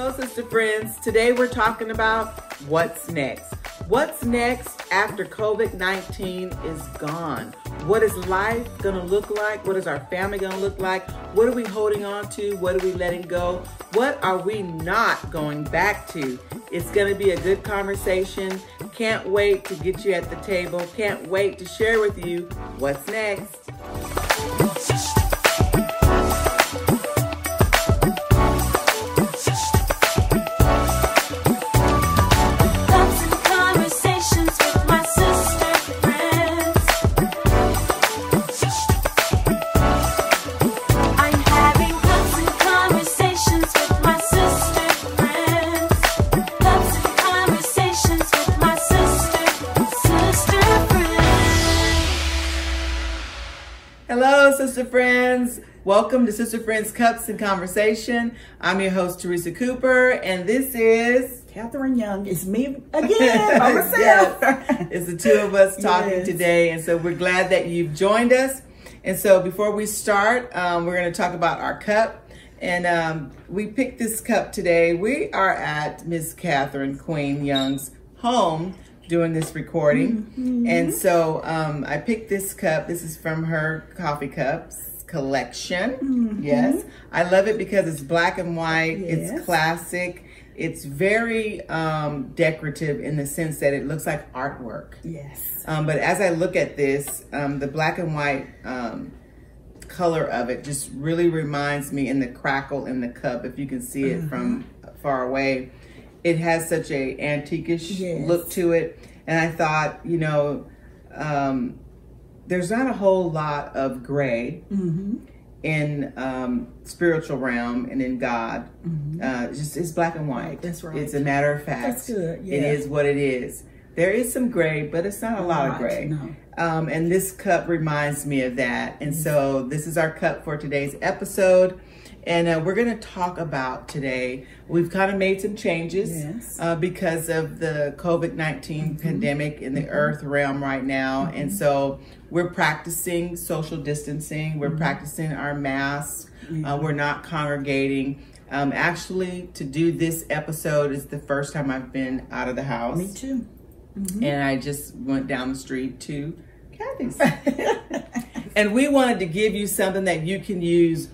Hello, sister friends. Today we're talking about what's next. What's next after COVID 19 is gone? What is life gonna look like? What is our family gonna look like? What are we holding on to? What are we letting go? What are we not going back to? It's gonna be a good conversation. Can't wait to get you at the table. Can't wait to share with you what's next. Sister friends. Welcome to Sister Friends Cups and Conversation. I'm your host, Teresa Cooper, and this is Catherine Young. It's me again by myself. Yes. It's the two of us talking Yes. today, and so we're glad that you've joined us. And so before we start, um, we're going to talk about our cup. And um, we picked this cup today. We are at Miss Catherine Queen Young's home doing this recording. Mm-hmm. And so um, I picked this cup. This is from her coffee cups collection. Mm-hmm. Yes. I love it because it's black and white. It's classic. It's very um, decorative in the sense that it looks like artwork. yes. Um, but as I look at this, um, the black and white um, color of it just really reminds me in the crackle in the cup, if you can see it from far away. It has such a antiquish Yes. look to it. And I thought, you know, um, there's not a whole lot of gray in um, spiritual realm and in God. Uh, it's just it's black and white. That's right. It's a matter of fact. That's good, It yeah. is what it is. There is some gray, but it's not a lot of gray. no. Um, and this cup reminds me of that. And so this is our cup for today's episode. And uh, we're going to talk about today. We've kind of made some changes Yes. uh, because of the COVID 19 pandemic in the earth realm right now. And so we're practicing social distancing, we're practicing our masks, uh, we're not congregating. Um, actually, to do this episode is the first time I've been out of the house Me too. and I just went down the street to Kathy's. and we wanted to give you something that you can use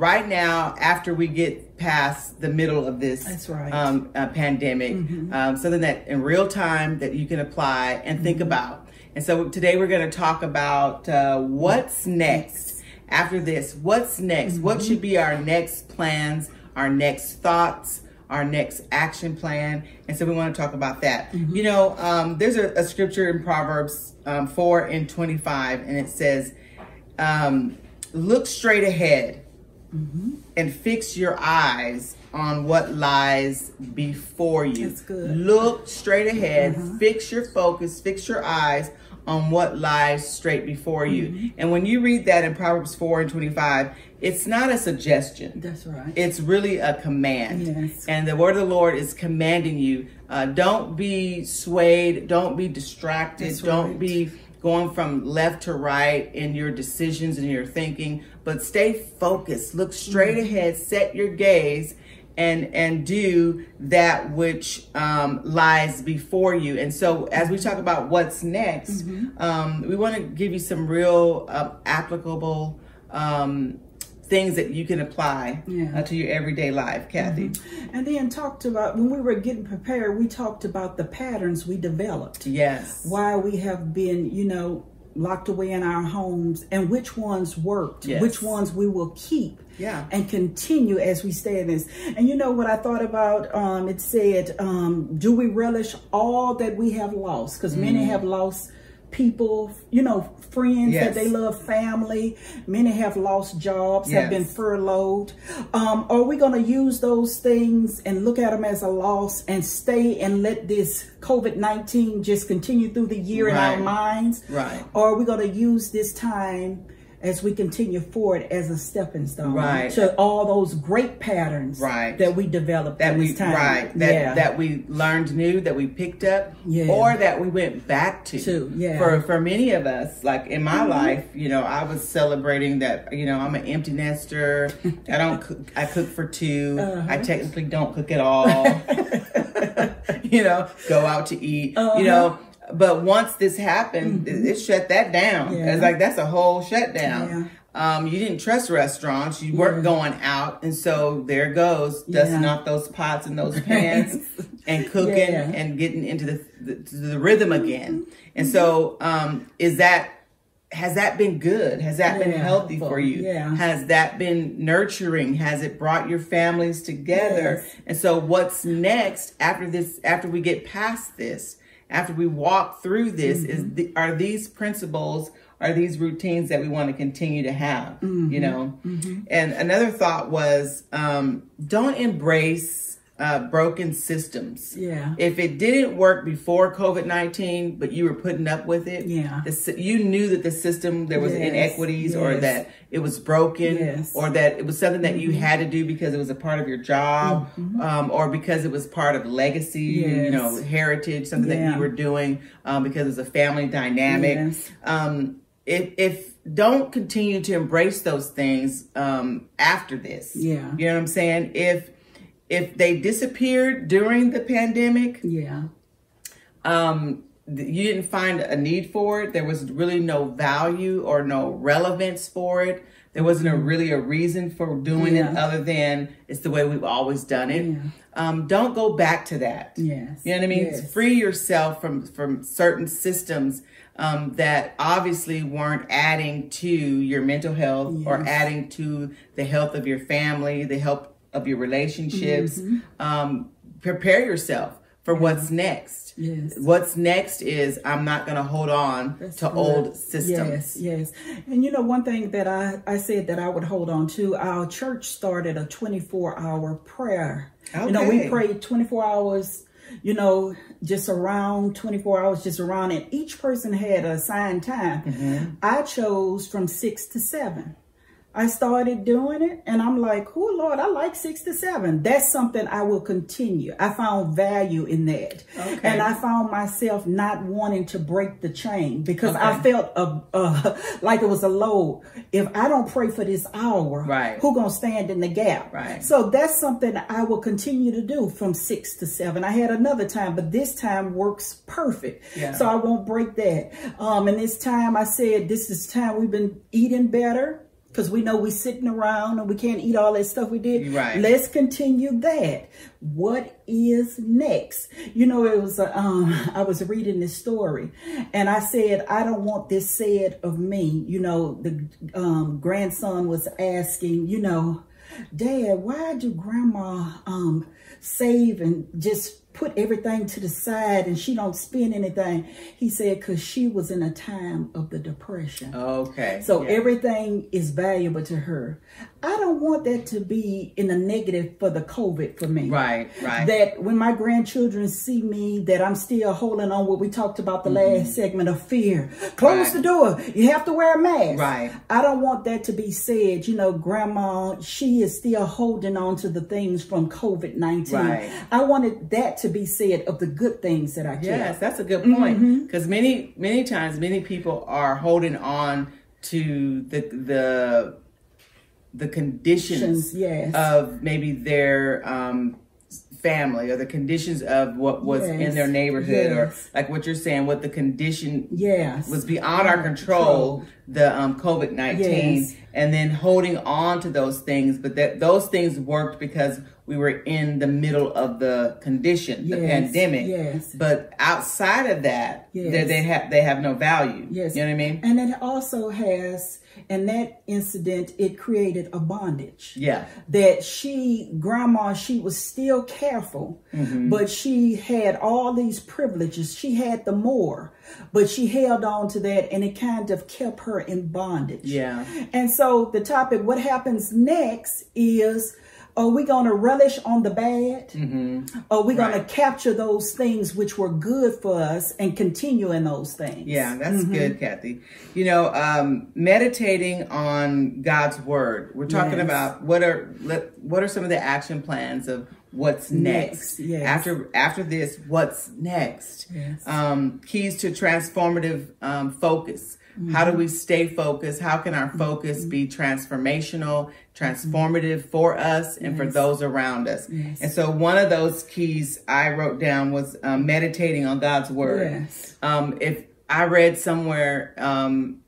right now after we get past the middle of this right. um, uh, pandemic. Um, something that in real time that you can apply and think about. And so today we're going to talk about uh, what's next after this. What's next? What should be our next plans, our next thoughts? our next action plan. And so we want to talk about that. You know, um, there's a, a scripture in Proverbs um, 4 and 25, and it says, um, Look straight ahead Mm-hmm. and fix your eyes on what lies before you. That's good. Look straight ahead, mm-hmm. fix your focus, fix your eyes on what lies straight before you. Mm-hmm. And when you read that in Proverbs 4 and 25, it's not a suggestion. That's right. It's really a command. Yes. And the word of the Lord is commanding you. Uh, don't be swayed. Don't be distracted. Don't be going from left to right in your decisions and your thinking, but stay focused. Look straight Mm-hmm. ahead. Set your gaze and and do that which um, lies before you. And so, as we talk about what's next, Mm-hmm. um, we want to give you some real uh, applicable um, things that you can apply Yeah. uh, to your everyday life, Kathy. And then talked about when we were getting prepared, we talked about the patterns we developed. Yes. Why we have been, you know, locked away in our homes and which ones worked, Yes. which ones we will keep Yeah. and continue as we stay in this. And you know what I thought about? Um, it said, um, do we relish all that we have lost? Because Mm. many have lost people, you know, friends Yes. that they love, family. Many have lost jobs, have been furloughed. Um, are we going to use those things and look at them as a loss and stay and let this COVID 19 just continue through the year in our minds? Right. Or are we going to use this time as we continue forward as a stepping stone Right. to all those great patterns Right. that we developed that we this time. right that yeah. that we learned new that we picked up Yeah. or that we went back to To, yeah. for for many of us like in my Mm-hmm. life you know i was celebrating that you know i'm an empty nester i don't cook i cook for 2 Uh-huh. i technically don't cook at all you know go out to eat Uh-huh. you know but once this happened it, it shut that down Mm-hmm. Yeah. it's like that's a whole shutdown Yeah. um, you didn't trust restaurants. You weren't Yeah. going out, and so there goes dusting off those pots and those pans and cooking and getting into the, the the rhythm again. And so, um, is that has that been good? Has that been healthy for you? Yeah. Has that been nurturing? Has it brought your families together? Yes. And so, what's next after this? After we get past this, after we walk through this, is Mm-hmm. the, are these principles? Are these routines that we want to continue to have? Mm-hmm. You know. And another thought was, um, don't embrace uh, broken systems. Yeah. If it didn't work before COVID nineteen, but you were putting up with it, Yeah. the you knew that the system there was Yes, inequities, or that it was broken, Yes. Mm-hmm. or that it was something that you had to do because it was a part of your job, um, or because it was part of legacy, you know, heritage, something that you were doing um, because it was a family dynamic. Yes. Um, if if don't continue to embrace those things um, after this, Yeah. you know what I'm saying. If if they disappeared during the pandemic, Yeah. um, you didn't find a need for it. There was really no value or no relevance for it. There wasn't a really a reason for doing it Mm-hmm. Other than it's the way we've always done it. Yeah. Um, don't go back to that. Yes. You know what I mean? Yes. Free yourself from from certain systems um, that obviously weren't adding to your mental health or adding to the health of your family, the health of your relationships. Mm-hmm. Um, prepare yourself for what's next. Yes. What's next is I'm not going to hold on That's to old systems. Yes, yes. And you know, one thing that I, I said that I would hold on to, our church started a 24 hour prayer. Okay. You know, we prayed 24 hours, you know, just around 24 hours, just around, and each person had a assigned time. Mm-hmm. I chose from six to seven. I started doing it and I'm like, oh Lord, I like six to seven. That's something I will continue. I found value in that. Okay. And I found myself not wanting to break the chain because I felt uh, uh, like it was a load. If I don't pray for this hour, Right. who gonna stand in the gap? Right. So that's something I will continue to do from six to seven. I had another time, but this time works perfect. Yeah. So I won't break that. Um, and this time I said, this is time we've been eating better because we know we're sitting around and we can't eat all that stuff we did. Right. Let's continue that. What is next? You know, it was, uh, um, I was reading this story and I said, I don't want this said of me. You know, the um, grandson was asking, you know, Dad, why do grandma um, save and just put everything to the side and she don't spend anything? He said, because she was in a time of the depression. Okay. So Yeah. everything is valuable to her. I don't want that to be in a negative for the COVID for me. Right, right. That when my grandchildren see me, that I'm still holding on what we talked about the mm-hmm. last segment of fear. Close. Right. the door. You have to wear a mask. Right. I don't want that to be said. You know, grandma, she is still holding on to the things from COVID-19. Right. I wanted that to be said of the good things that I kept. Yes, that's a good Mm-hmm. point. Because many, many times, many people are holding on to the the the conditions yes. of maybe their um, family or the conditions of what was in their neighborhood or like what you're saying, what the condition Yes. was beyond our control, the um, COVID nineteen, Yes. and then holding on to those things. But that those things worked because we were in the middle of the condition, the pandemic. yes. But outside of that, Yes. they, they have they have no value. Yes. You know what I mean? And it also has, in that incident, it created a bondage. Yeah. That she, grandma, she was still careful, Mm-hmm. but she had all these privileges. She had the more, but she held on to that and it kind of kept her in bondage. Yeah. And so the topic, what happens next is Are we going to relish on the bad? Mm-hmm. Are we going Right. to capture those things which were good for us and continue in those things? Yeah, that's Mm-hmm. good, Kathy. You know, um, meditating on God's word. We're talking Yes. about what are what are some of the action plans of what's next. Next, yes. After after this, what's next? Yes. Um, keys to transformative um, focus. How Mm-hmm. do we stay focused? How can our focus be transformational, transformative for us and for those around us? Yes. And so, one of those keys I wrote down was um, meditating on God's word. Yes. Um, if I read somewhere um,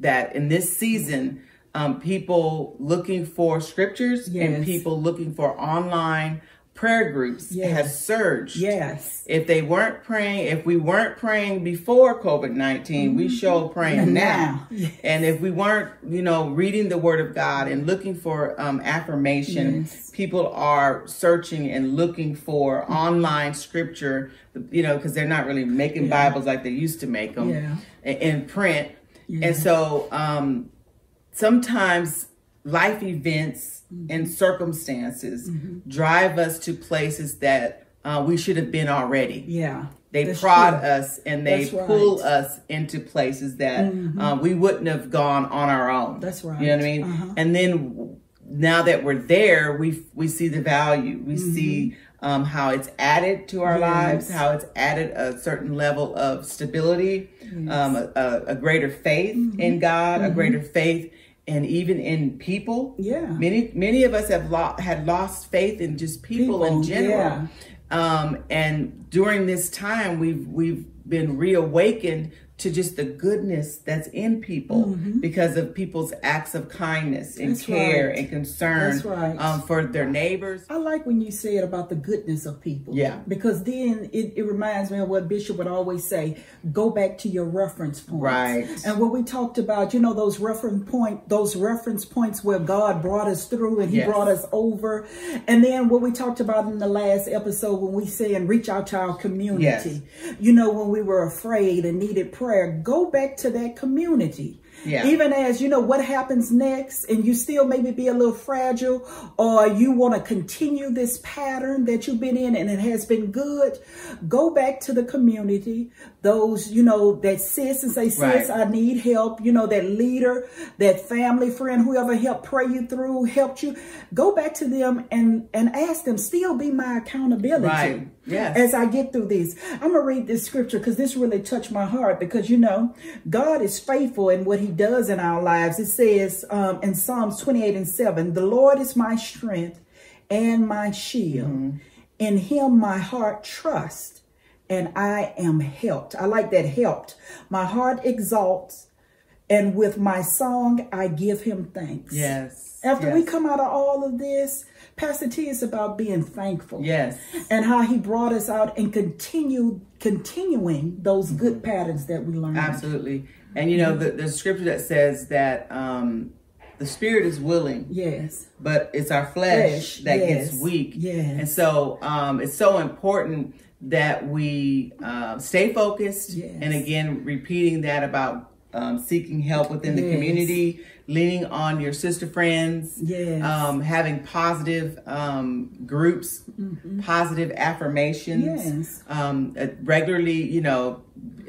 that in this season, um, people looking for scriptures and people looking for online prayer groups Yes. has surged. Yes. If they weren't praying, if we weren't praying before COVID 19, we show praying now. Mm-hmm. Now. Yes. And if we weren't, you know, reading the Word of God and looking for um, affirmation, Yes. people are searching and looking for online scripture, you know, because they're not really making Bibles like they used to make them Yeah. in print. Yeah. And so um, sometimes life events Mm-hmm. and circumstances drive us to places that uh, we should have been already. Yeah. They That's prod true. us and they That's right. pull us into places that um, we wouldn't have gone on our own. That's right. You know what I mean? Uh-huh. And then now that we're there, we we see the value. We see um, how it's added to our Mm-hmm. Yes. lives, how it's added a certain level of stability, um, a, a, greater faith Mm-hmm. in God, a greater faith, and even in people. Yeah. Many many of us have lo- had lost faith in just people, in general. yeah. Um, and during this time, we've we've been reawakened to just the goodness that's in people because of people's acts of kindness and Mm-hmm. That's care right. and concern right. um, for their neighbors. I like when you said about the goodness of people. Yeah. Because then it, it reminds me of what Bishop would always say go back to your reference points. Right. And what we talked about, you know, those reference point, those reference points where God brought us through and He Yes. brought us over. And then what we talked about in the last episode when we said and reach out to our community. Yes. You know, when we were afraid and needed prayer, go back to that community. Yeah. Even as you know what happens next, and you still maybe be a little fragile, or you want to continue this pattern that you've been in and it has been good, go back to the community. Those, you know, that sis and say, sis, Right. I need help. You know, that leader, that family friend, whoever helped pray you through, helped you. Go back to them and and ask them, still be my accountability Right. Yes. as I get through this. I'm gonna read this scripture because this really touched my heart because you know God is faithful in what He does in our lives. It says um, in Psalms 28 and 7, "The Lord is my strength and my shield; in Him my heart trusts, and I am helped." I like that helped. My heart exalts, and with my song I give Him thanks. Yes. After yes. we come out of all of this, Pastor T is about being thankful Yes. and how he brought us out and continue continuing those good patterns that we learned. Absolutely. And you know, the, the scripture that says that um, the spirit is willing, Yes. but it's our flesh, Flesh, that yes, gets weak. yes. And so um, it's so important that we uh, stay focused. Yes. And again, repeating that about um, seeking help within the community, leaning on your sister friends, Yes. um, having positive um, groups, positive affirmations, Mm-hmm. Yes. um, uh, regularly, you know,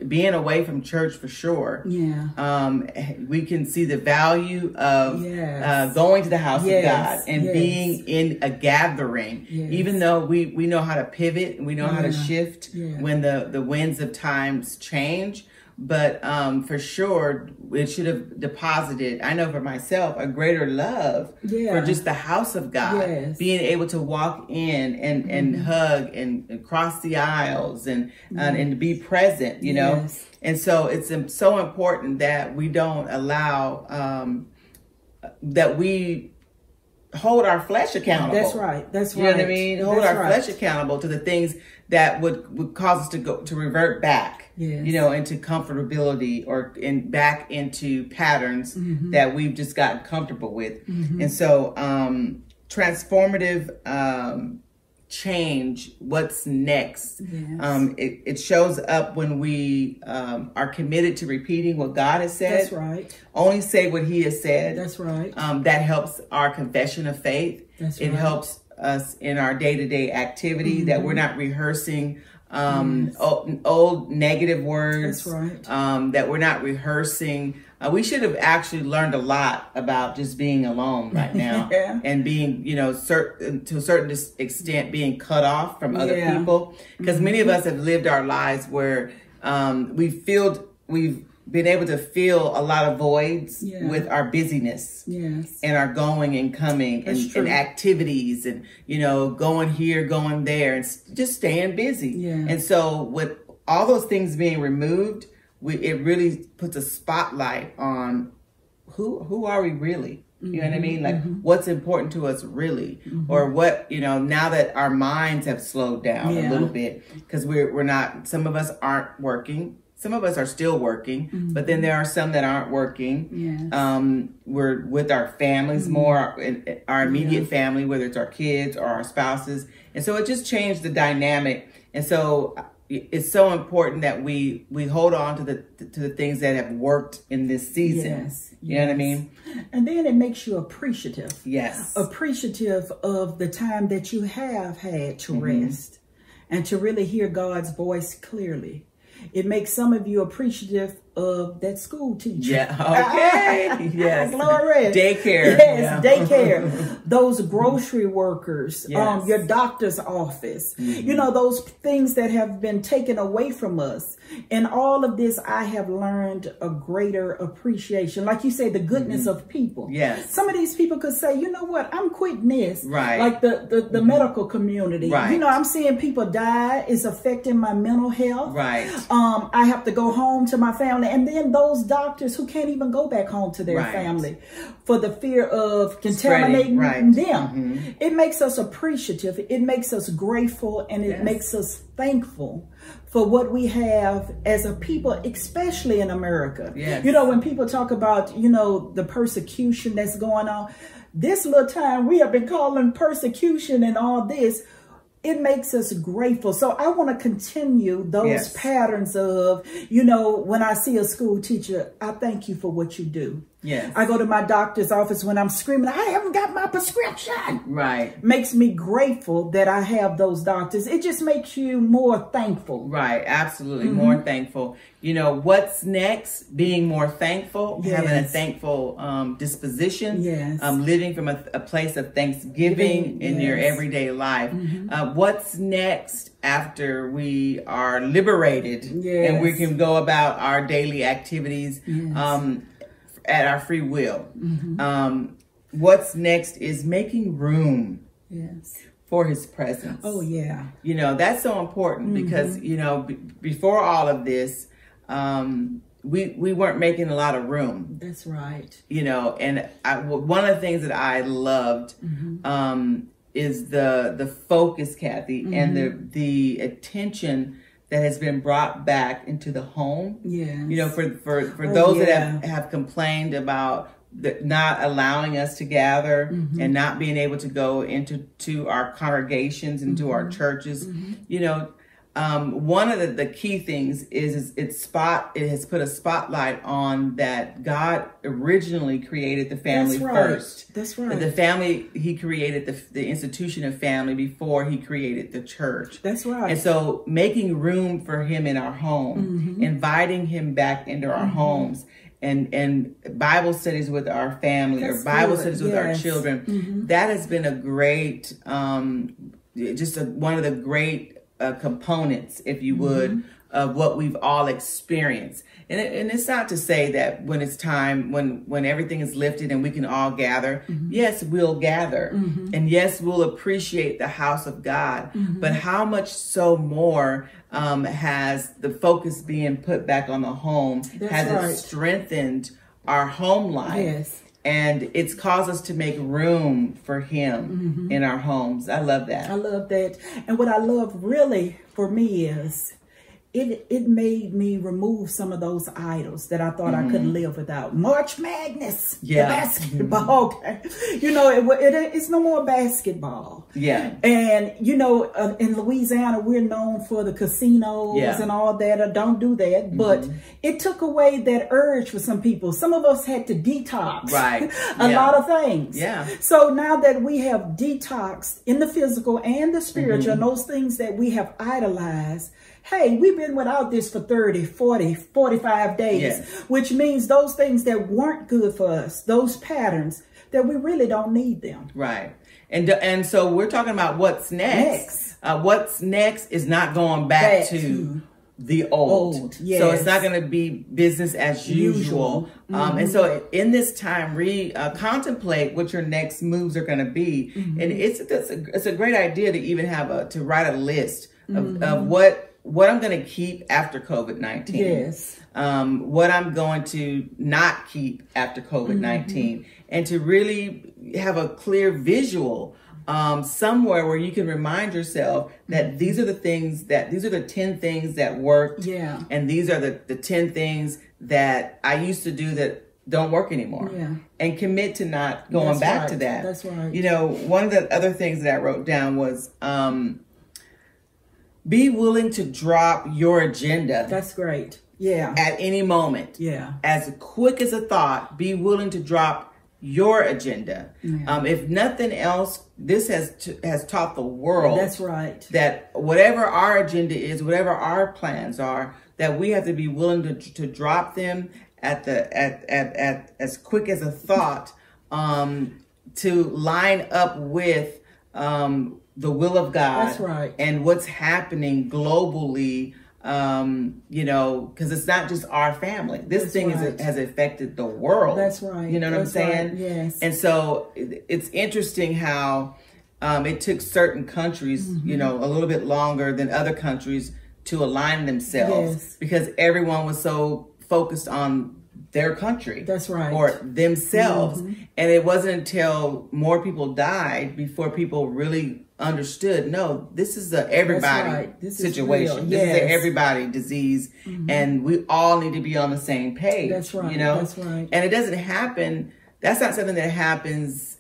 being away from church for sure Yeah. um, we can see the value of Yes. uh, going to the house Yes, of God and yes. being in a gathering. Even though we, we know how to pivot and we know how to shift Yeah. when the, the winds of times change. But um, for sure, it should have deposited, I know for myself, a greater love Yeah. for just the house of God. Yes. Mm-hmm. Being able to walk in and, and hug and, and cross the aisles and, and, and be present, you know? Yes. And so it's so important that we don't allow um, that we hold our flesh accountable. That's right. That's right. You know what I mean? Hold That's our right. flesh accountable to the things that would, would cause us to go to revert back. Yes. You know, into comfortability or in back into patterns Mm-hmm. that we've just gotten comfortable with. And so um transformative um change what's next. Yes. Um, it, it shows up when we um, are committed to repeating what God has said. That's right. Only say what He has said. That's right. Um, that helps our confession of faith. That's it right. helps us in our day to day activity that Mm-hmm. we're not rehearsing um, old, old negative words. That's right. Um, that we're not rehearsing. Uh, we should have actually learned a lot about just being alone right now Yeah. and being, you know, certain to a certain extent being cut off from other Yeah. Mm-hmm. people. Because many of us have lived our lives where um, we feel we've been able to fill a lot of voids Yeah. with our busyness Yes. and our going and coming and, and activities and you know going here going there and just staying busy Yeah. and so with all those things being removed we, it really puts a spotlight on who who are we really you know what I Mm-hmm. mean? Like what's important to us really, or what you know. Now that our minds have slowed down Yeah. a little bit, because we're we're not. Some of us aren't working. Some of us are still working, but then there are some that aren't working. Mm-hmm. Yes. Um, we're with our families Mm-hmm. more, our immediate family, whether it's our kids or our spouses, and so it just changed the dynamic. And so uh, it's so important that we we hold on to the to the things that have worked in this season. Yes, You know what I mean? And then it makes you appreciative. Yes. Appreciative of the time that you have had to Mm-hmm. rest and to really hear God's voice clearly. It makes some of you appreciative of that school teacher. Yeah. Okay. yes. Glory. Daycare. Yes, Yeah. daycare. those grocery workers, Yes. Mm-hmm. um, your doctor's office. You know, those things that have been taken away from us. And all of this, I have learned a greater appreciation. Like you say, the goodness of people. Yes. Some of these people could say, you know what, I'm quitting this. Right. Like the, the, the medical community. Right. You know, I'm seeing people die. It's affecting my mental health. Right. Um, I have to go home to my family. And then those doctors who can't even go back home to their Right. family for the fear of contaminating right. Mm-hmm. them. It makes us appreciative. It makes us grateful and it Yes. makes us thankful for what we have as a people, especially in America. Yes. You know, when people talk about, you know, the persecution that's going on, this little time we have been calling persecution and all this. It makes us grateful. So I want to continue those Yes. patterns of, you know, when I see a school teacher, I thank you for what you do. Yes. I go to my doctor's office when I'm screaming, I haven't got my prescription. Right. Makes me grateful that I have those doctors. It just makes you more thankful. Right, absolutely. Mm-hmm. More thankful. You know, what's next? Being more thankful, having a thankful um, disposition, Yes. um, living from a, a place of thanksgiving Giving, in your yes. Everyday life. Uh, what's next after we are liberated and we can go about our daily activities um, at our free will? Mm-hmm. Um, what's next is making room Yes. for his presence. Oh, yeah. You know, that's so important because, you know, b- before all of this, um, we, we weren't making a lot of room, That's right. you know, and I, w- one of the things that I loved, um, is the, the focus, Kathy, and the, the attention that has been brought back into the home. Yeah. You know, for, for, for Oh, those that have, have complained about the, not allowing us to gather Mm-hmm. and not being able to go into to our congregations and to our Mm-hmm. churches, you know, um, one of the, the key things is, is it's spot it has put a spotlight on that God originally created the family That's right. first. That's right. The family he created the the institution of family before he created the church. That's right. And so making room for him in our home, Mm-hmm. inviting him back into our homes and and Bible studies with our family That's or Bible good. studies with our Yes. Mm-hmm. children. That has been a great um just a, one of the great uh, components, if you would, Mm-hmm. of what we've all experienced. And, it, and it's not to say that when it's time, when when everything is lifted and we can all gather, Mm-hmm. yes, we'll gather, and yes, we'll appreciate the house of God. Mm-hmm. But how much so more um, has the focus being put back on the home? That's has right. it strengthened our home life? Yes. And it's caused us to make room for Him in our homes. I love that. Mm-hmm. I love that. And what I love really for me is it it made me remove some of those idols that I thought I couldn't live without. March Madness, the Yeah. basketball. you know, it, it, it's no more basketball. Yeah. And you know, uh, in Louisiana, we're known for the casinos Yeah. Mm-hmm. and all that. Uh, don't do that. But it took away that urge for some people. Some of us had to detox, Right. a Yeah. lot of things. Yeah. So now that we have detoxed in the physical and the spiritual, Mm-hmm. and those things that we have idolized. Hey, we've been without this for 30, 40, 45 days, Yes. which means those things that weren't good for us, those patterns, that we really don't need them. Right. And and so we're talking about what's next. Next. Uh, what's next is not going back, Back to, to the old. old, So it's not going to be business as usual. Mm-hmm. Um, and so in this time, re uh, contemplate what your next moves are going to be. Mm-hmm. And it's it's a, it's a great idea to even have a to write a list of, Mm-hmm. of what what I'm going to keep after COVID nineteen Yes. um, what I'm going to not keep after COVID 19 Mm-hmm. and to really have a clear visual um, somewhere where you can remind yourself that these are the things that these are the 10 things that worked Yeah. and these are the, the 10 things that I used to do that don't work anymore Yeah. and commit to not going That's back right. to that That's right. you know one of the other things that I wrote down was um, be willing to drop your agenda That's great. Yeah. at any moment. Yeah. As quick as a thought, be willing to drop your agenda. Um, if nothing else, this has t- has taught the world That's right. that whatever our agenda is, whatever our plans are, that we have to be willing to to drop them at the at at, at as quick as a thought um, to line up with um, the will of God. That's right. And what's happening globally. Um, you know, because it's not just our family. This That's thing right. is, has affected the world. That's right. You know what That's I'm right. saying? Yes. And so it's interesting how um, it took certain countries, Mm-hmm. you know, a little bit longer than other countries to align themselves Yes. because everyone was so focused on their country. That's right. Mm-hmm. Or themselves. And it wasn't until more people died before people really understood no, this is a everybody right. This is situation. is Yes. Mm-hmm. a everybody disease and we all need to be on the same page. That's right. You know? That's right. And it doesn't happen. That's not something that happens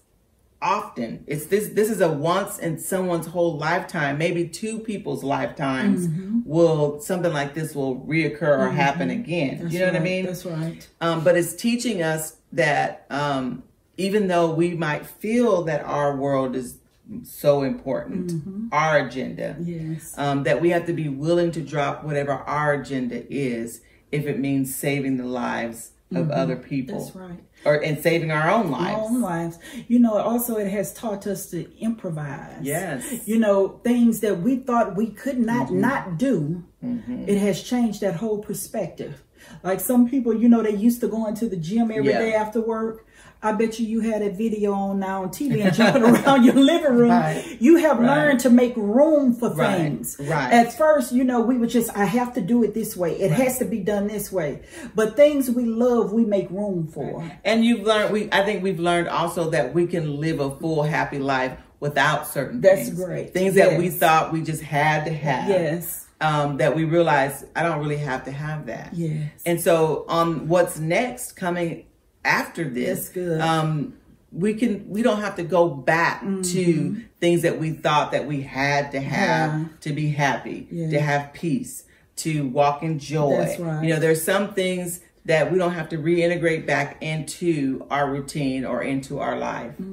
often. It's this. This is a once in someone's whole lifetime, maybe two people's lifetimes. Mm-hmm. Will something like this will reoccur or happen again? That's you know what I mean? That's right. Um, but it's teaching us that um, even though we might feel that our world is so important, Mm-hmm. our agenda, Yes. um, that we have to be willing to drop whatever our agenda is if it means saving the lives of other people Mm-hmm. That's right. Or and saving our own lives. Our own lives. You know, also it has taught us to improvise. Yes. You know, things that we thought we could not Mm-hmm. not do. It has changed that whole perspective. Like some people, you know, they used to go into the gym every Yeah. day after work. I bet you you had a video on now on TV and jumping around your living room. Right. You have Right. learned to make room for Right. things. Right. At first, you know, we were just, I have to do it this way. It has to be done this way. But things we love, we make room for. And you've learned we I think we've learned also that we can live a full happy life without certain That's things. great. Things that we thought we just had to have. Yes. Um, that we realize I don't really have to have that. Yes. And so on what's next coming after this, um, we can we don't have to go back to things that we thought that we had to have Mm-hmm. Yeah. to be happy, Yeah. to have peace, to walk in joy. That's right. You know, there's some things that we don't have to reintegrate back into our routine or into our life. Yeah.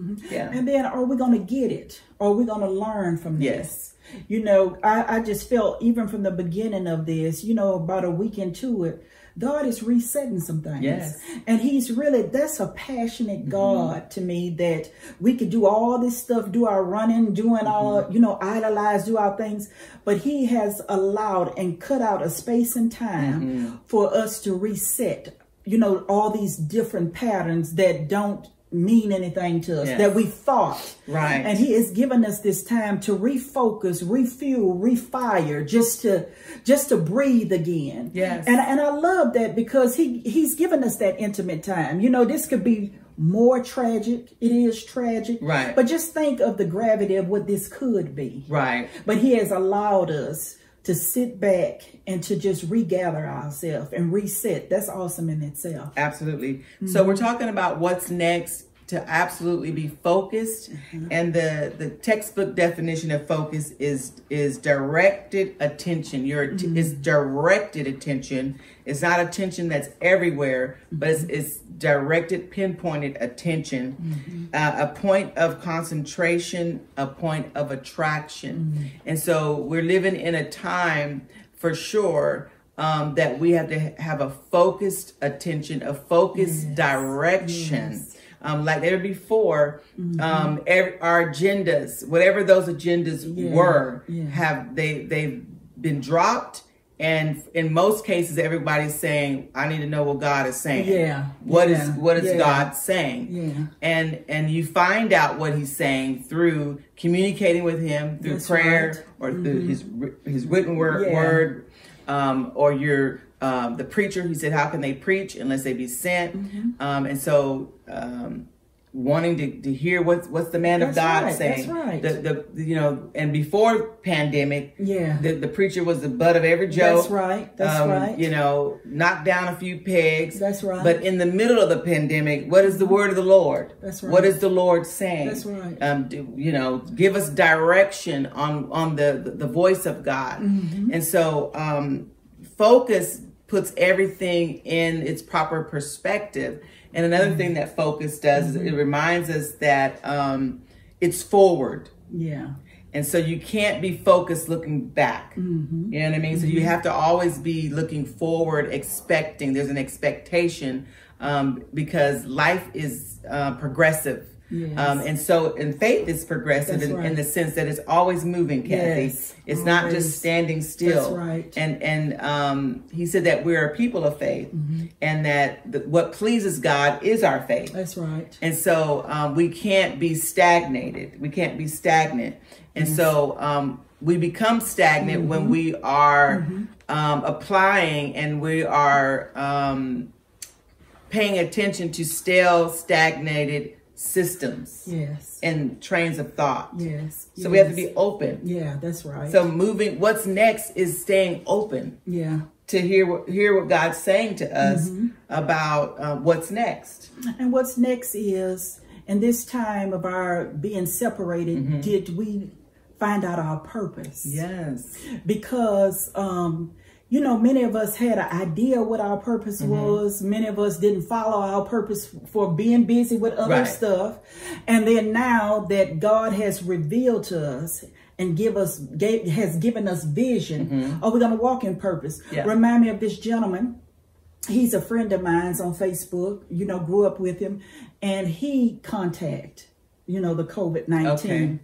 Mm-hmm. And then are we going to get it? Are we going to learn from this? Yes. You know, I, I just felt even from the beginning of this, you know, about a week into it, God is resetting some things. Yes. And he's really, that's a passionate mm-hmm. God to me that we could do all this stuff, do our running, doing mm-hmm. all you know, idolize, do our things. But he has allowed and cut out a space and time mm-hmm. for us to reset, you know, all these different patterns that don't mean anything to us, Yes. that we thought. Right. And he has given us this time to refocus, refuel, refire, just to just to breathe again. Yes. And and I love that because he he's given us that intimate time. You know, this could be more tragic. It is tragic. Right. But just think of the gravity of what this could be. Right. But he has allowed us to sit back and to just regather ourselves and reset. That's awesome in itself. Absolutely. So mm-hmm. we're talking about what's next to absolutely be focused, mm-hmm. and the the textbook definition of focus is is directed attention. Your att- mm-hmm. it's directed attention. It's not attention that's everywhere, but it's, mm-hmm. it's directed, pinpointed attention, uh, a point of concentration, a point of attraction, and so we're living in a time for sure um, that we have to have a focused attention, a focused direction. Um, like never before, um, every, our agendas, whatever those agendas Yeah, were, yeah. have they they've been dropped, and in most cases, everybody's saying, "I need to know what God is saying." Yeah, What is yeah, what is. God saying? Yeah. And and you find out what He's saying through communicating with Him through That's prayer right. Mm-hmm. or through His His written word, word um, or your um, the preacher. He said, "How can they preach unless they be sent?" Mm-hmm. Um, and so. Um, wanting to, to hear what's what's the man of God right, saying that's right. the, the you know and before pandemic Yeah. the, the preacher was the butt of every joke That's right. That's um, right. you know knocked down a few pegs That's right. but in the middle of the pandemic what is the word of the Lord That's right. what is the Lord saying That's right. um do, you know give us direction on on the the, the voice of God Mm-hmm. and so um focus puts everything in its proper perspective and another thing that focus does is Mm-hmm. it reminds us that um it's forward Yeah. and so you can't be focused looking back. Mm-hmm. You know what I mean? So you have to always be looking forward, expecting. There's an expectation um, because life is uh, progressive. Yes. Um, and so, and faith is progressive in, in the sense that it's always moving, Kathy. Yes, it's not just standing still. That's right. And and um, he said that we're a people of faith, Mm-hmm. and that the, what pleases God is our faith. That's right. And so um, we can't be stagnated. We can't be stagnant. And so um, we become stagnant Mm-hmm. when we are um, applying and we are um, paying attention to stale, stagnated systems Yes. and trains of thought. Yes. So we have to be open. Yeah, that's right. So moving, what's next is staying open yeah. to hear what hear what God's saying to us Mm-hmm. about uh, what's next. And what's next is, in this time of our being separated, Mm-hmm. did we find out our purpose? Yes. because um you know many of us had an idea what our purpose Mm-hmm. was many of us didn't follow our purpose for being busy with other Right. stuff and then now that god has revealed to us and give us gave, has given us vision are we going to walk in purpose. Yeah. remind me of this gentleman he's a friend of mine's on facebook you know grew up with him and he contact you know the covid-19 Okay.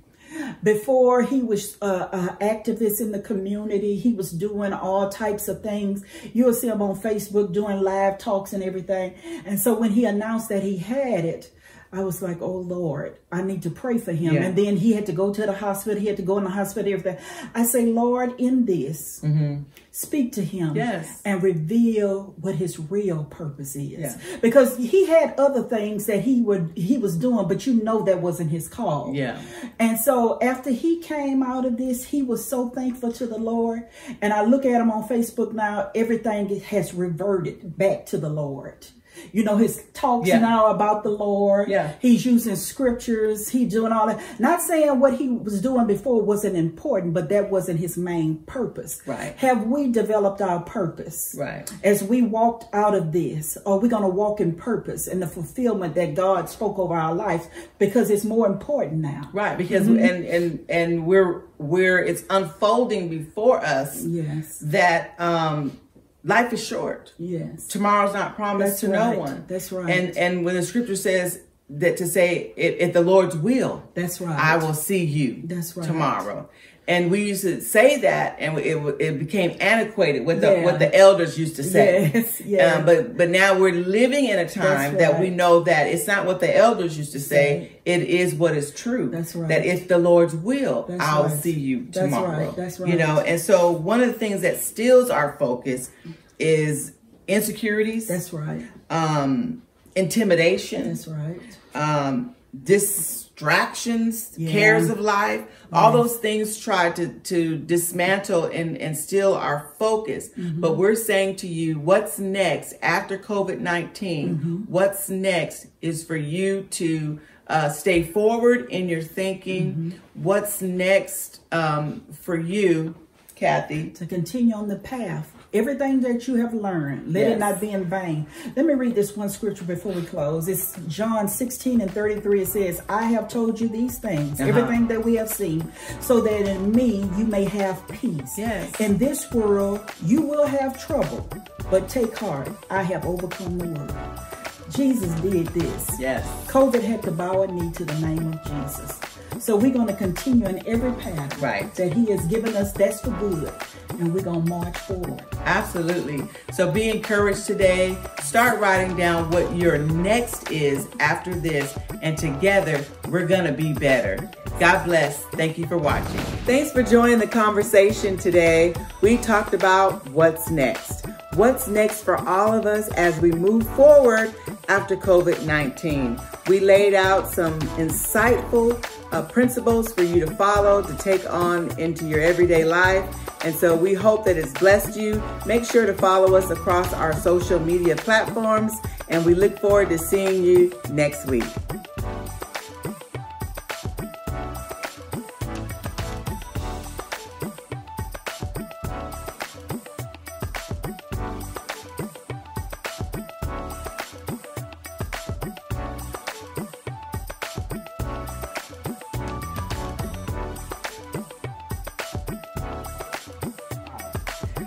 Before he was uh, activist in the community. He was doing all types of things. You'll see him on facebook doing live talks and everything. And so when he announced that he had it I was like, oh Lord, I need to pray for him. Yeah. And then he had to go to the hospital. He had to go in the hospital, everything. I say, Lord, in this, mm-hmm. speak to him. Yes. and reveal what his real purpose is. Yeah. Because he had other things that he would he was doing, but you know that wasn't his call. Yeah. And so after he came out of this, he was so thankful to the Lord. And I look at him on Facebook now, everything has reverted back to the Lord. You know, his talks Yeah. now about the Lord. Yeah. He's using scriptures. He doing all that. Not saying what he was doing before wasn't important, but that wasn't his main purpose. Right. Have we developed our purpose? Right. As we walked out of this, are we going to walk in purpose and the fulfillment that God spoke over our life? Because it's more important now. Right, because Mm-hmm. and and and we're we're it's unfolding before us Yes. that um life is short. Yes. Tomorrow's not promised That's to right. no one. That's right. And and when the scripture says that to say if, if the Lord's will, That's right. I will see you That's right. tomorrow. And we used to say that, and it it became antiquated. What the Yeah. what the elders used to say. Yes, yeah. Um, but but now we're living in a time that we know that it's not what the elders used to say. Right. It is what is true. That's right. That if the Lord's will, That's I'll right. see you tomorrow. That's right. That's right. You know, and so one of the things that steals our focus is insecurities, That's right. um, intimidation, That's right. um, dis distractions, Yeah. cares of life, all those things try to, to dismantle and, and steal our focus. Mm-hmm. But we're saying to you, what's next after COVID 19? Mm-hmm. What's next is for you to uh, stay forward in your thinking. Mm-hmm. What's next um, for you, Kathy? to continue on the path. Everything that you have learned, let Yes. it not be in vain. Let me read this one scripture before we close. It's John 16 and 33. It says, I have told you these things, Uh-huh. everything that we have seen, so that in me you may have peace. Yes. In this world you will have trouble, but take heart. I have overcome the world. Jesus did this. Yes. COVID had to bow a knee to the name of Jesus. So we're going to continue in every path Right. that He has given us. That's for good, and we're going to march forward. Absolutely. So be encouraged today. Start writing down what your next is after this, and together we're going to be better. God bless. Thank you for watching. Thanks for joining the conversation today. We talked about what's next. What's next for all of us as we move forward after COVID 19? We laid out some insightful uh, principles for you to follow to take on into your everyday life. And so we hope that it's blessed you. Make sure to follow us across our social media platforms, and we look forward to seeing you next week.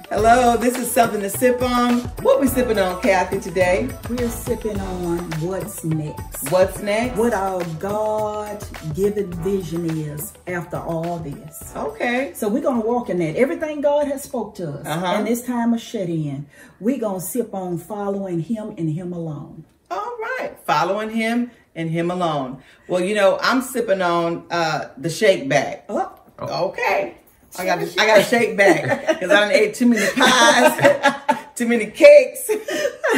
Hello, this is something to sip on. What we sipping on, Kathy, today? We're sipping on what's next. What's next? What our God given vision is after all this. Okay. So we're gonna walk in that. Everything God has spoke to us Uh-huh. in this time of shut in, we're gonna sip on following Him and Him alone. All right. Following him and him alone. Well, you know, I'm sipping on uh the shake back. Oh, Okay. I got to, I got to shake back because I done ate too many pies, too many cakes,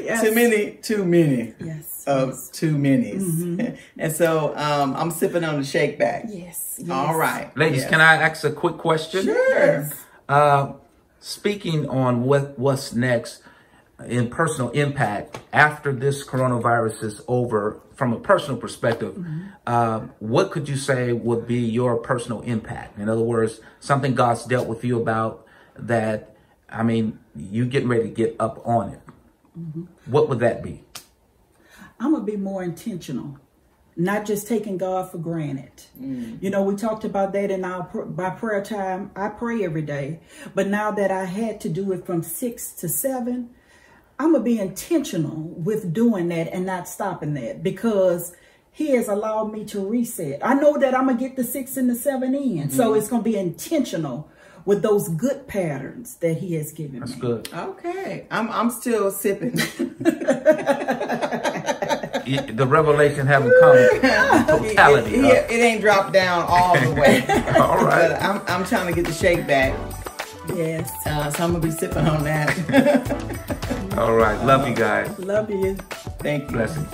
yes. too many, too many Yes. of too many's. And so um, I'm sipping on the shake back. Yes. yes. All right. Ladies, Yes. can I ask a quick question? Sure. Uh, speaking on what what's next in personal impact after this coronavirus is over, from a personal perspective, mm-hmm. uh, what could you say would be your personal impact? In other words, something God's dealt with you about that. I mean, you getting ready to get up on it. Mm-hmm. What would that be? I'm gonna be more intentional, not just taking God for granted. Mm. You know, we talked about that in our by prayer time. I pray every day, but now that I had to do it from six to seven, I'm gonna be intentional with doing that and not stopping that because He has allowed me to reset. I know that I'm gonna get the six and the seven in, so it's gonna be intentional with those good patterns that He has given me. That's me. good. Okay. I'm, I'm still sipping. The revelation haven't come in totality. It, it- it ain't dropped down all the way. All right. But I'm, I'm trying to get the shake back. Yes, Uh, so I'm going to be sipping on that. All right. Love you guys. love you. Thank you. Blessings.